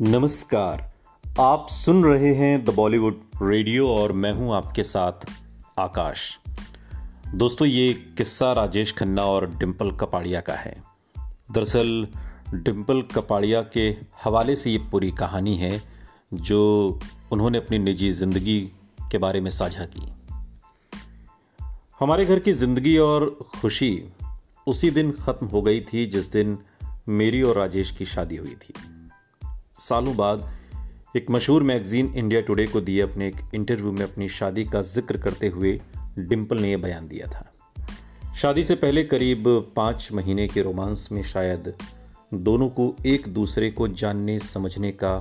नमस्कार। आप सुन रहे हैं द बॉलीवुड रेडियो और मैं हूँ आपके साथ आकाश। दोस्तों, ये किस्सा राजेश खन्ना और डिम्पल कपाड़िया का है। दरअसल डिम्पल कपाड़िया के हवाले से ये पूरी कहानी है, जो उन्होंने अपनी निजी ज़िंदगी के बारे में साझा की। हमारे घर की ज़िंदगी और खुशी उसी दिन ख़त्म हो गई थी जिस दिन मेरी और राजेश की शादी हुई थी। सालों बाद एक मशहूर मैगजीन इंडिया टुडे को दिए अपने एक इंटरव्यू में अपनी शादी का ज़िक्र करते हुए डिम्पल ने यह बयान दिया था। शादी से पहले करीब पाँच महीने के रोमांस में शायद दोनों को एक दूसरे को जानने, समझने का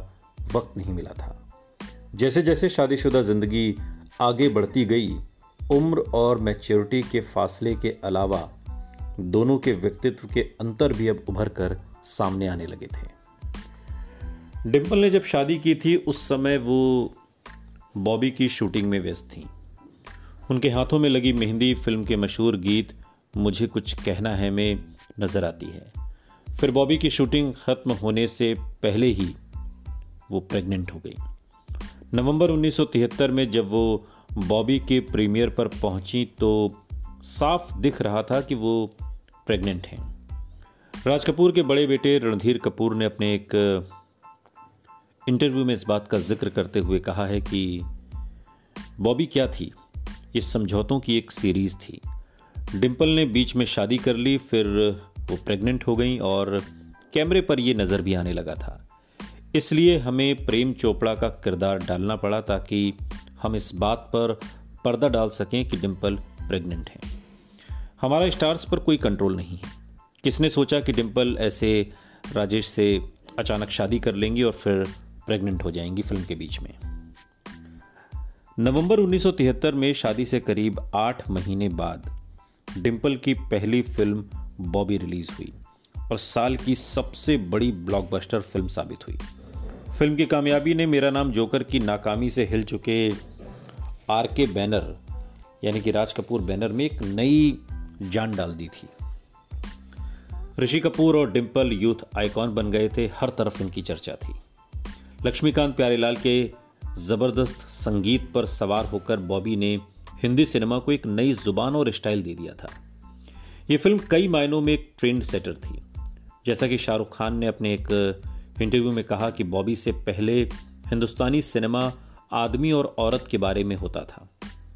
वक्त नहीं मिला था। जैसे जैसे शादीशुदा ज़िंदगी आगे बढ़ती गई, उम्र और मैच्योरिटी के फासले के अलावा दोनों के व्यक्तित्व के अंतर भी अब उभर कर सामने आने लगे थे। डिम्पल ने जब शादी की थी, उस समय वो बॉबी की शूटिंग में व्यस्त थी। उनके हाथों में लगी मेहंदी फ़िल्म के मशहूर गीत, मुझे कुछ कहना है, में नज़र आती है। फिर बॉबी की शूटिंग खत्म होने से पहले ही वो प्रेग्नेंट हो गई। नवंबर 1973 में जब वो बॉबी के प्रीमियर पर पहुँची तो साफ़ दिख रहा था कि वो प्रेग्नेंट हैं। राज कपूर के बड़े बेटे रणधीर कपूर ने अपने एक इंटरव्यू में इस बात का ज़िक्र करते हुए कहा है कि बॉबी क्या थी? ये समझौतों की एक सीरीज़ थी। डिम्पल ने बीच में शादी कर ली, फिर वो प्रेग्नेंट हो गई और कैमरे पर ये नज़र भी आने लगा था। इसलिए हमें प्रेम चोपड़ा का किरदार डालना पड़ा ताकि हम इस बात पर पर्दा डाल सकें कि डिम्पल प्रेग्नेंट है। हमारा स्टार्स पर कोई कंट्रोल नहीं है। किसने सोचा कि डिम्पल ऐसे राजेश से अचानक शादी कर लेंगी और फिर प्रेग्नेंट हो जाएँगी फ़िल्म के बीच में। नवंबर 1973 में शादी से करीब आठ महीने बाद डिम्पल की पहली फ़िल्म बॉबी रिलीज़ हुई और साल की सबसे बड़ी ब्लॉकबस्टर फ़िल्म साबित हुई। फ़िल्म की कामयाबी ने मेरा नाम जोकर की नाकामी से हिल चुके आर के बैनर, यानी कि राज कपूर बैनर में एक नई जान डाल दी थी। ऋषि कपूर और डिम्पल यूथ आइकॉन बन गए थे, हर तरफ़ इनकी चर्चा थी। लक्ष्मीकांत प्यारेलाल के ज़बरदस्त संगीत पर सवार होकर बॉबी ने हिंदी सिनेमा को एक नई ज़ुबान और स्टाइल दे दिया था। ये फ़िल्म कई मायनों में एक ट्रेंड सेटर थी। जैसा कि शाहरुख खान ने अपने एक इंटरव्यू में कहा कि बॉबी से पहले हिंदुस्तानी सिनेमा आदमी और औरत के बारे में होता था।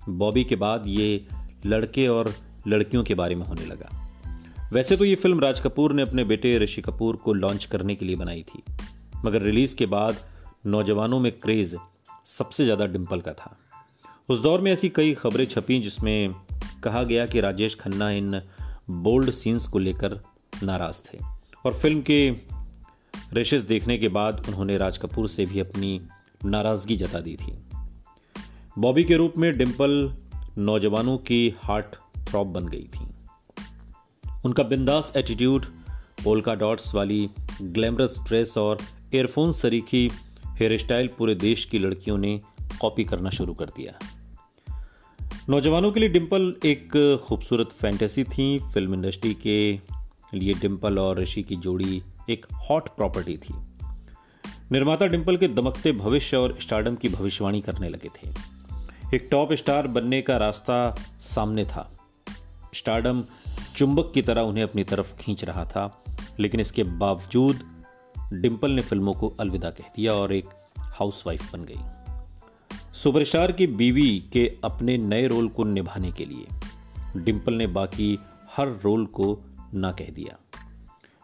बॉबी के बाद ये लड़के और लड़कियों के बारे में होने लगा। वैसे तो ये फ़िल्म राज कपूर ने अपने बेटे ऋषि कपूर को लॉन्च करने के लिए बनाई थी। मगर रिलीज़ के बाद नौजवानों में क्रेज सबसे ज़्यादा डिम्पल का था। उस दौर में ऐसी कई खबरें छपी जिसमें कहा गया कि राजेश खन्ना इन बोल्ड सीन्स को लेकर नाराज़ थे और फ़िल्म के रेशेस देखने के बाद उन्होंने राज कपूर से भी अपनी नाराज़गी जता दी थी। बॉबी के रूप में डिम्पल नौजवानों की हार्ट थ्रॉप बन गई थी। उनका बिंदास एटीट्यूड, पोलका डॉट्स वाली ग्लैमरस ड्रेस और एयरफोन सरीखी हेयर स्टाइल पूरे देश की लड़कियों ने कॉपी करना शुरू कर दिया। नौजवानों के लिए डिम्पल एक खूबसूरत फैंटेसी थी। फ़िल्म इंडस्ट्री के लिए डिम्पल और ऋषि की जोड़ी एक हॉट प्रॉपर्टी थी। निर्माता डिम्पल के दमकते भविष्य और स्टार्डम की भविष्यवाणी करने लगे थे। एक टॉप स्टार बनने का रास्ता सामने था। स्टार्डम चुंबक की तरह उन्हें अपनी तरफ़ खींच रहा था, लेकिन इसके बावजूद डिम्पल ने फ़िल्मों को अलविदा कह दिया और एक हाउसवाइफ बन गई। सुपरस्टार की बीवी के अपने नए रोल को निभाने के लिए डिम्पल ने बाकी हर रोल को ना कह दिया।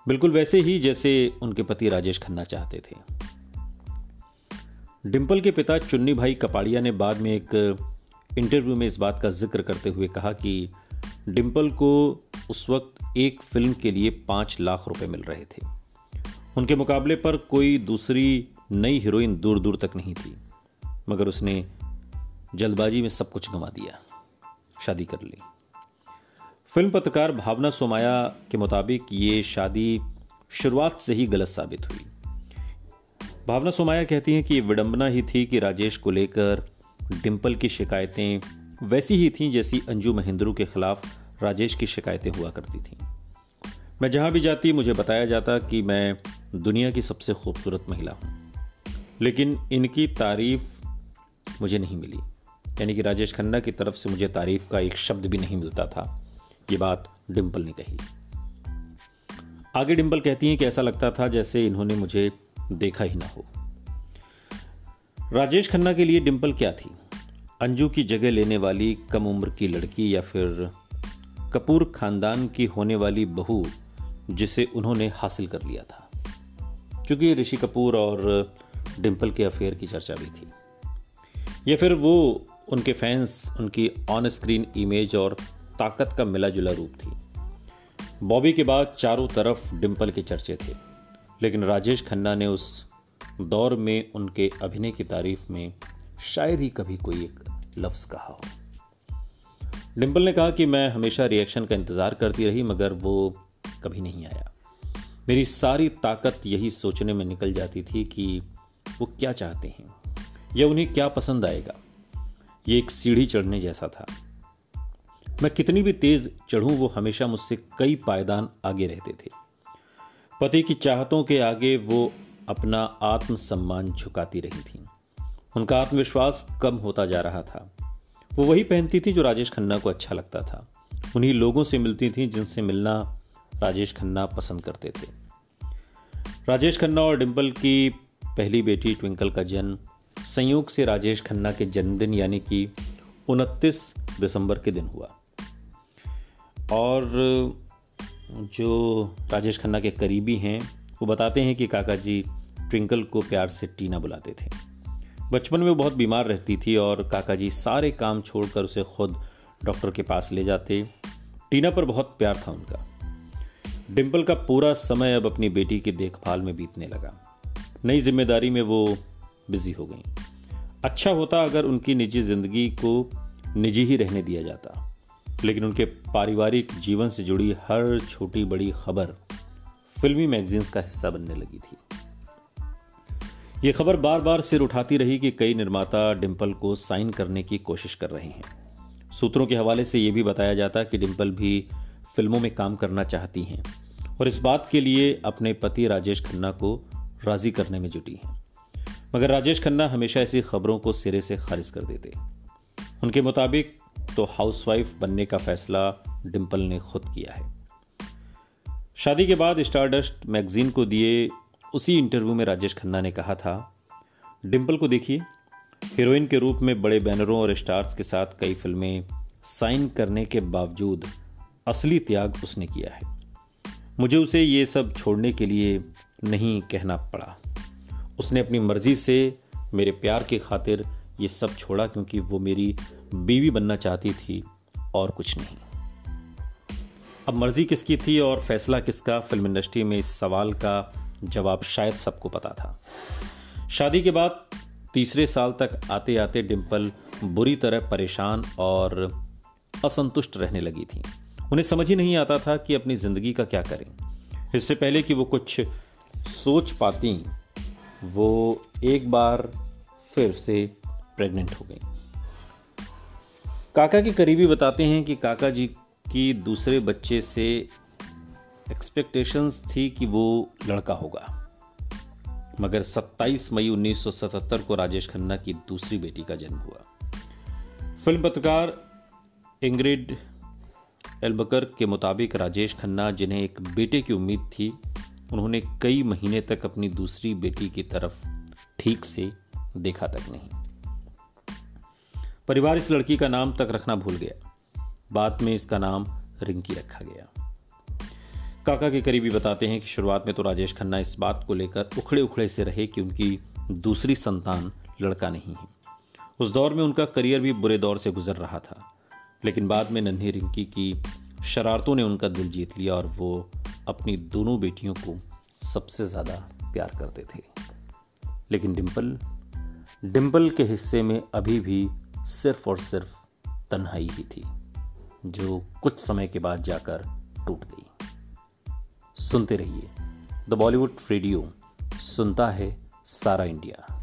बिल्कुल वैसे ही जैसे उनके पति राजेश खन्ना चाहते थे। डिम्पल के पिता चुन्नी भाई कपाड़िया ने बाद में एक इंटरव्यू में इस बात का ज़िक्र करते हुए कहा कि डिम्पल को उस वक्त एक फ़िल्म के लिए पाँच लाख रुपए मिल रहे थे। उनके मुकाबले पर कोई दूसरी नई हीरोइन दूर दूर तक नहीं थी, मगर उसने जल्दबाजी में सब कुछ गंवा दिया, शादी कर ली। फ़िल्म पत्रकार भावना सोमाया के मुताबिक ये शादी शुरुआत से ही गलत साबित हुई। भावना सोमाया कहती हैं कि ये विडंबना ही थी कि राजेश को लेकर डिम्पल की शिकायतें वैसी ही थीं जैसी अंजू महेंद्रू के खिलाफ राजेश की शिकायतें हुआ करती थीं। मैं जहाँ भी जाती, मुझे बताया जाता कि मैं दुनिया की सबसे खूबसूरत महिला हूँ। लेकिन इनकी तारीफ़ मुझे नहीं मिली। यानी कि राजेश खन्ना की तरफ़ से मुझे तारीफ़ का एक शब्द भी नहीं मिलता था। ये बात डिम्पल ने कही। आगे डिम्पल कहती हैं कि ऐसा लगता था जैसे इन्होंने मुझे देखा ही ना हो। राजेश खन्ना के लिए डिम्पल क्या थी? अंजू की जगह लेने वाली कम उम्र की लड़की या फिर कपूर खानदान की होने वाली बहू जिसे उन्होंने हासिल कर लिया था? क्योंकि ऋषि कपूर और डिम्पल के अफेयर की चर्चा भी थी। या फिर वो उनके फैंस उनकी ऑन स्क्रीन इमेज और ताकत का मिला जुला रूप थी। बॉबी के बाद चारों तरफ़ डिम्पल के चर्चे थे, लेकिन राजेश खन्ना ने उस दौर में उनके अभिनय की तारीफ़ में शायद ही कभी कोई एक लफ्ज कहा हो। डिम्पल ने कहा कि मैं हमेशा रिएक्शन का इंतज़ार करती रही, मगर वो कभी नहीं आया। मेरी सारी ताकत यही सोचने में निकल जाती थी कि वो क्या चाहते हैं। या उन्हें क्या पसंद आएगा? ये एक सीढ़ी चढ़ने जैसा था। मैं कितनी भी तेज चढ़ूं, वो हमेशा मुझसे कई पायदान आगे रहते थे। पति की चाहतों के आगे वो अपना आत्मसम्मान झुकाती रही थी। उनका आत्मविश्वास कम होता जा रहा था। वो वही पहनती थी जो राजेश खन्ना को अच्छा लगता था। उन्हीं लोगों से मिलती थी जिनसे मिलना राजेश खन्ना पसंद करते थे। राजेश खन्ना और डिम्पल की पहली बेटी ट्विंकल का जन्म संयोग से राजेश खन्ना के जन्मदिन यानी कि उनतीस दिसंबर के दिन हुआ। और जो राजेश खन्ना के करीबी हैं, वो बताते हैं कि काका जी ट्विंकल को प्यार से टीना बुलाते थे। बचपन में वो बहुत बीमार रहती थी और काका जी सारे काम छोड़कर उसे खुद डॉक्टर के पास ले जाते। टीना पर बहुत प्यार था उनका। डिम्पल का पूरा समय अब अपनी बेटी की देखभाल में बीतने लगा। नई ज़िम्मेदारी में वो बिज़ी हो गई। अच्छा होता अगर उनकी निजी ज़िंदगी को निजी ही रहने दिया जाता। लेकिन उनके पारिवारिक जीवन से जुड़ी हर छोटी बड़ी खबर फिल्मी मैगजीन्स का हिस्सा बनने लगी थी। ये खबर बार बार सिर उठाती रही कि कई निर्माता डिम्पल को साइन करने की कोशिश कर रहे हैं। सूत्रों के हवाले से यह भी बताया जाता कि डिम्पल भी फ़िल्मों में काम करना चाहती हैं और इस बात के लिए अपने पति राजेश खन्ना को राज़ी करने में जुटी हैं। मगर राजेश खन्ना हमेशा ऐसी खबरों को सिरे से खारिज कर देते। उनके मुताबिक तो हाउसवाइफ बनने का फैसला डिम्पल ने खुद किया है। शादी के बाद स्टारडस्ट मैगजीन को दिए उसी इंटरव्यू में राजेश खन्ना ने कहा था डिम्पल को देखिए। हीरोइन के रूप में बड़े बैनरों और स्टार्स के साथ कई फ़िल्में साइन करने के बावजूद असली त्याग उसने किया है। मुझे उसे ये सब छोड़ने के लिए नहीं कहना पड़ा। उसने अपनी मर्ज़ी से मेरे प्यार की खातिर ये सब छोड़ा क्योंकि वो मेरी बीवी बनना चाहती थी और कुछ नहीं। अब मर्ज़ी किसकी थी और फैसला किसका फ़िल्म इंडस्ट्री में इस सवाल का जवाब शायद सबको पता था। शादी के बाद तीसरे साल तक आते आते डिम्पल बुरी तरह परेशान और असंतुष्ट रहने लगी थी। उन्हें समझ ही नहीं आता था कि अपनी ज़िंदगी का क्या करें। इससे पहले कि वो कुछ सोच पाती, वो एक बार फिर से प्रेग्नेंट हो गई। काका के करीबी बताते हैं कि काका जी की दूसरे बच्चे से एक्सपेक्टेशंस थी कि वो लड़का होगा। मगर 27 मई 1977 को राजेश खन्ना की दूसरी बेटी का जन्म हुआ। फ़िल्म पत्रकार इंग्रिड एल्बकर के मुताबिक राजेश खन्ना, जिन्हें एक बेटे की उम्मीद थी, उन्होंने कई महीने तक अपनी दूसरी बेटी की तरफ़ ठीक से देखा तक नहीं। परिवार इस लड़की का नाम तक रखना भूल गया। बाद में इसका नाम रिंकी रखा गया। काका के करीबी बताते हैं कि शुरुआत में तो राजेश खन्ना इस बात को लेकर उखड़े उखड़े से रहे कि उनकी दूसरी संतान लड़का नहीं है। उस दौर में उनका करियर भी बुरे दौर से गुजर रहा था। लेकिन बाद में नन्ही रिंकी की शरारतों ने उनका दिल जीत लिया और वो अपनी दोनों बेटियों को सबसे ज़्यादा प्यार करते थे। लेकिन डिम्पल डिम्पल के हिस्से में अभी भी सिर्फ़ और सिर्फ़ तन्हाई ही थी, जो कुछ समय के बाद जाकर टूट गई। सुनते रहिए द बॉलीवुड रेडियो, सुनता है सारा इंडिया।